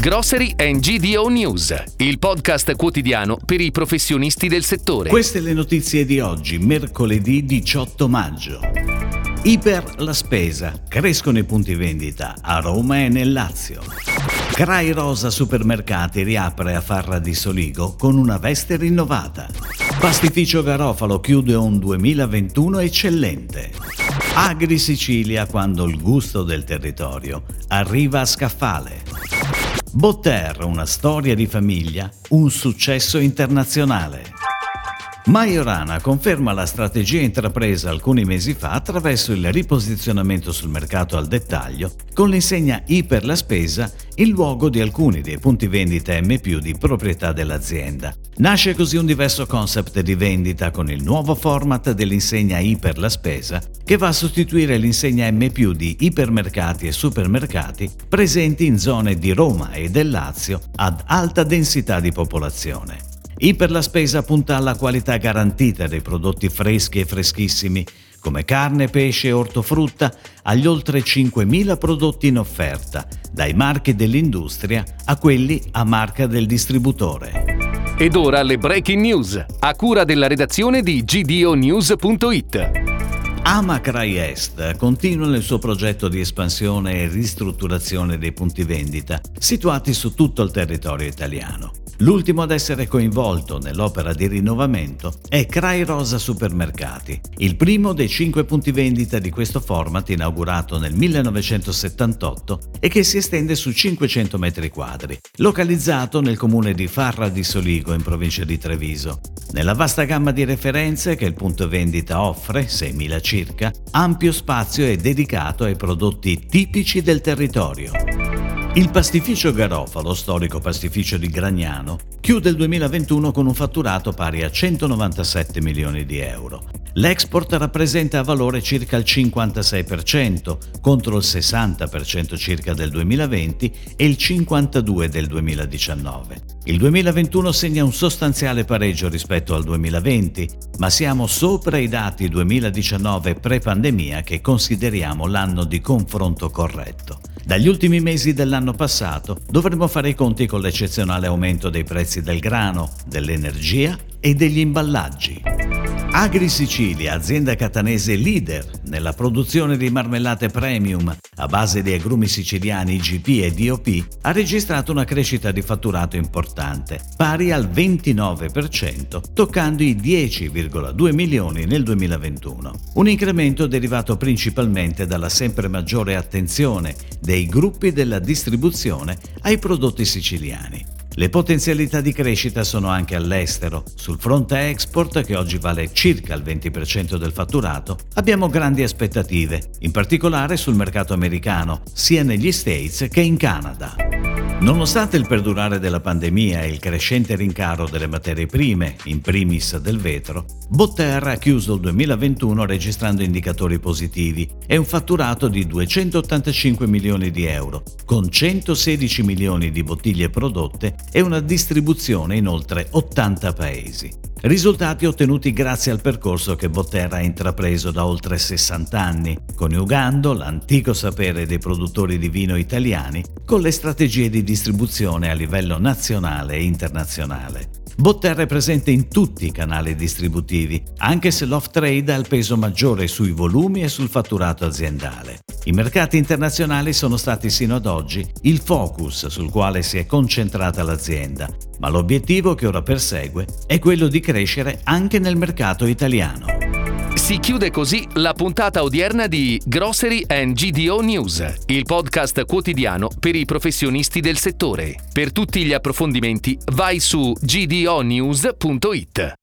Grocery and GDO News, il podcast quotidiano per i professionisti del settore. Queste le notizie di oggi, mercoledì 18 maggio. Iper la spesa, crescono i punti vendita a Roma e nel Lazio. Crai Rosa Supermercati riapre a Farra di Soligo con una veste rinnovata. Pastificio Garofalo chiude un 2021 eccellente. Agri Sicilia quando il gusto del territorio arriva a scaffale. Botter, una storia di famiglia, un successo internazionale. Majorana conferma la strategia intrapresa alcuni mesi fa attraverso il riposizionamento sul mercato al dettaglio con l'insegna I per la spesa in luogo di alcuni dei punti vendita M di proprietà dell'azienda. Nasce così un diverso concept di vendita con il nuovo format dell'insegna I per la spesa che va a sostituire l'insegna M di ipermercati e supermercati presenti in zone di Roma e del Lazio ad alta densità di popolazione. Iper la spesa punta alla qualità garantita dei prodotti freschi e freschissimi, come carne, pesce e ortofrutta, agli oltre 5.000 prodotti in offerta, dai marchi dell'industria a quelli a marca del distributore. Ed ora le breaking news, a cura della redazione di gdonews.it. Amacrai Est continua nel suo progetto di espansione e ristrutturazione dei punti vendita situati su tutto il territorio italiano. L'ultimo ad essere coinvolto nell'opera di rinnovamento è Crai Rosa Supermercati, il primo dei cinque punti vendita di questo format inaugurato nel 1978 e che si estende su 500 metri quadri, localizzato nel comune di Farra di Soligo in provincia di Treviso. Nella vasta gamma di referenze che il punto vendita offre, 6.000 circa, ampio spazio è dedicato ai prodotti tipici del territorio. Il pastificio Garofalo, storico pastificio di Gragnano, chiude il 2021 con un fatturato pari a 197 milioni di euro. L'export rappresenta a valore circa il 56% contro il 60% circa del 2020 e il 52% del 2019. Il 2021 segna un sostanziale pareggio rispetto al 2020, ma siamo sopra i dati 2019 pre-pandemia che consideriamo l'anno di confronto corretto. Dagli ultimi mesi dell'anno passato dovremo fare i conti con l'eccezionale aumento dei prezzi del grano, dell'energia e degli imballaggi. Agri Sicilia, azienda catanese leader nella produzione di marmellate premium a base di agrumi siciliani GP e DOP, ha registrato una crescita di fatturato importante, pari al 29%, toccando i 10,2 milioni nel 2021. Un incremento derivato principalmente dalla sempre maggiore attenzione dei gruppi della distribuzione ai prodotti siciliani. Le potenzialità di crescita sono anche all'estero. Sul fronte export, che oggi vale circa il 20% del fatturato, abbiamo grandi aspettative, in particolare sul mercato americano, sia negli States che in Canada. Nonostante il perdurare della pandemia e il crescente rincaro delle materie prime, in primis del vetro, Botterra ha chiuso il 2021 registrando indicatori positivi e un fatturato di 285 milioni di euro, con 116 milioni di bottiglie prodotte e una distribuzione in oltre 80 paesi. Risultati ottenuti grazie al percorso che Botterra ha intrapreso da oltre 60 anni, coniugando l'antico sapere dei produttori di vino italiani con le strategie di distribuzione a livello nazionale e internazionale. Botterra è presente in tutti i canali distributivi, anche se l'off-trade ha il peso maggiore sui volumi e sul fatturato aziendale. I mercati internazionali sono stati sino ad oggi il focus sul quale si è concentrata l'azienda, ma l'obiettivo che ora persegue è quello di crescere anche nel mercato italiano. Si chiude così la puntata odierna di Grocery and GDO News, il podcast quotidiano per i professionisti del settore. Per tutti gli approfondimenti vai su gdonews.it.